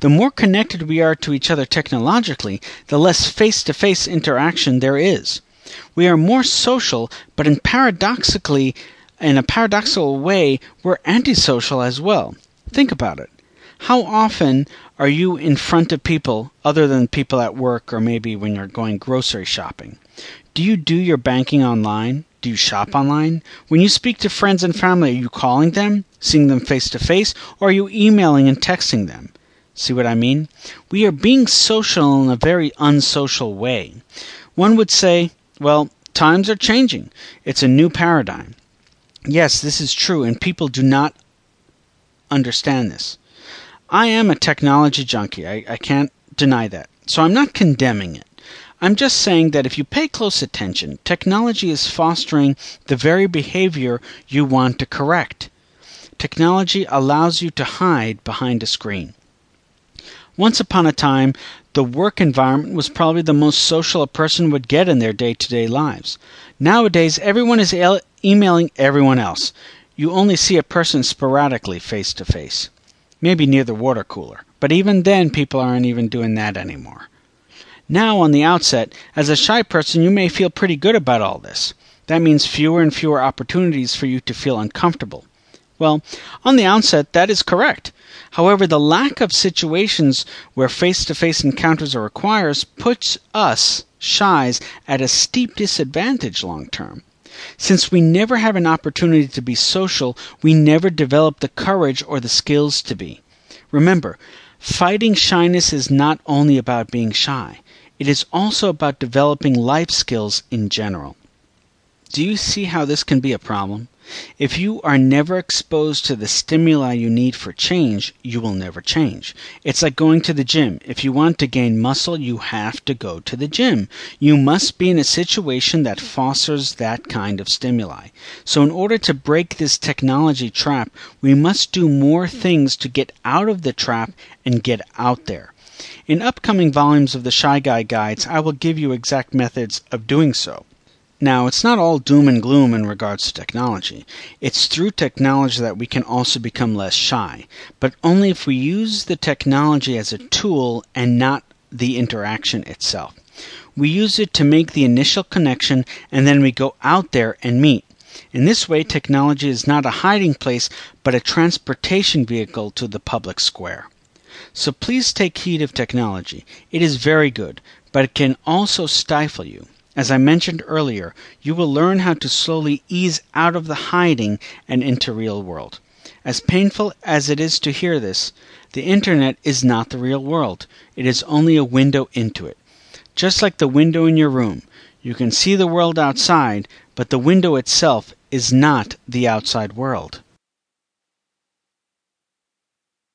The more connected we are to each other technologically, the less face to face interaction there is. We are more social, but in paradoxically in a paradoxical way, we're antisocial as well. Think about it. How often are you in front of people other than people at work or maybe when you're going grocery shopping? Do you do your banking online? Do you shop online? When you speak to friends and family, are you calling them, seeing them face to face, or are you emailing and texting them? See what I mean? We are being social in a very unsocial way. One would say, well, times are changing. It's a new paradigm. Yes, this is true, and people do not understand this. I am a technology junkie. I, I can't deny that. So I'm not condemning it. I'm just saying that if you pay close attention, technology is fostering the very behavior you want to correct. Technology allows you to hide behind a screen. Once upon a time, the work environment was probably the most social a person would get in their day to day lives. Nowadays, everyone is emailing everyone else. You only see a person sporadically face to face. Maybe near the water cooler. But even then, people aren't even doing that anymore. Now, on the outset, as a shy person, you may feel pretty good about all this. That means fewer and fewer opportunities for you to feel uncomfortable. Well, on the outset, that is correct. However, the lack of situations where face to face encounters are required puts us, shies, at a steep disadvantage long term. Since we never have an opportunity to be social, we never develop the courage or the skills to be. Remember, fighting shyness is not only about being shy, it is also about developing life skills in general. Do you see how this can be a problem? If you are never exposed to the stimuli you need for change, you will never change. It's like going to the gym. If you want to gain muscle, you have to go to the gym. You must be in a situation that fosters that kind of stimuli. So, in order to break this technology trap, we must do more things to get out of the trap and get out there. In upcoming volumes of the Shy Guy Guides, I will give you exact methods of doing so. Now, it's not all doom and gloom in regards to technology. It's through technology that we can also become less shy, but only if we use the technology as a tool and not the interaction itself. We use it to make the initial connection and then we go out there and meet. In this way, technology is not a hiding place, but a transportation vehicle to the public square. So please take heed of technology. It is very good, but it can also stifle you. As I mentioned earlier, you will learn how to slowly ease out of the hiding and into real world. As painful as it is to hear this, the internet is not the real world. It is only a window into it. Just like the window in your room, you can see the world outside, but the window itself is not the outside world.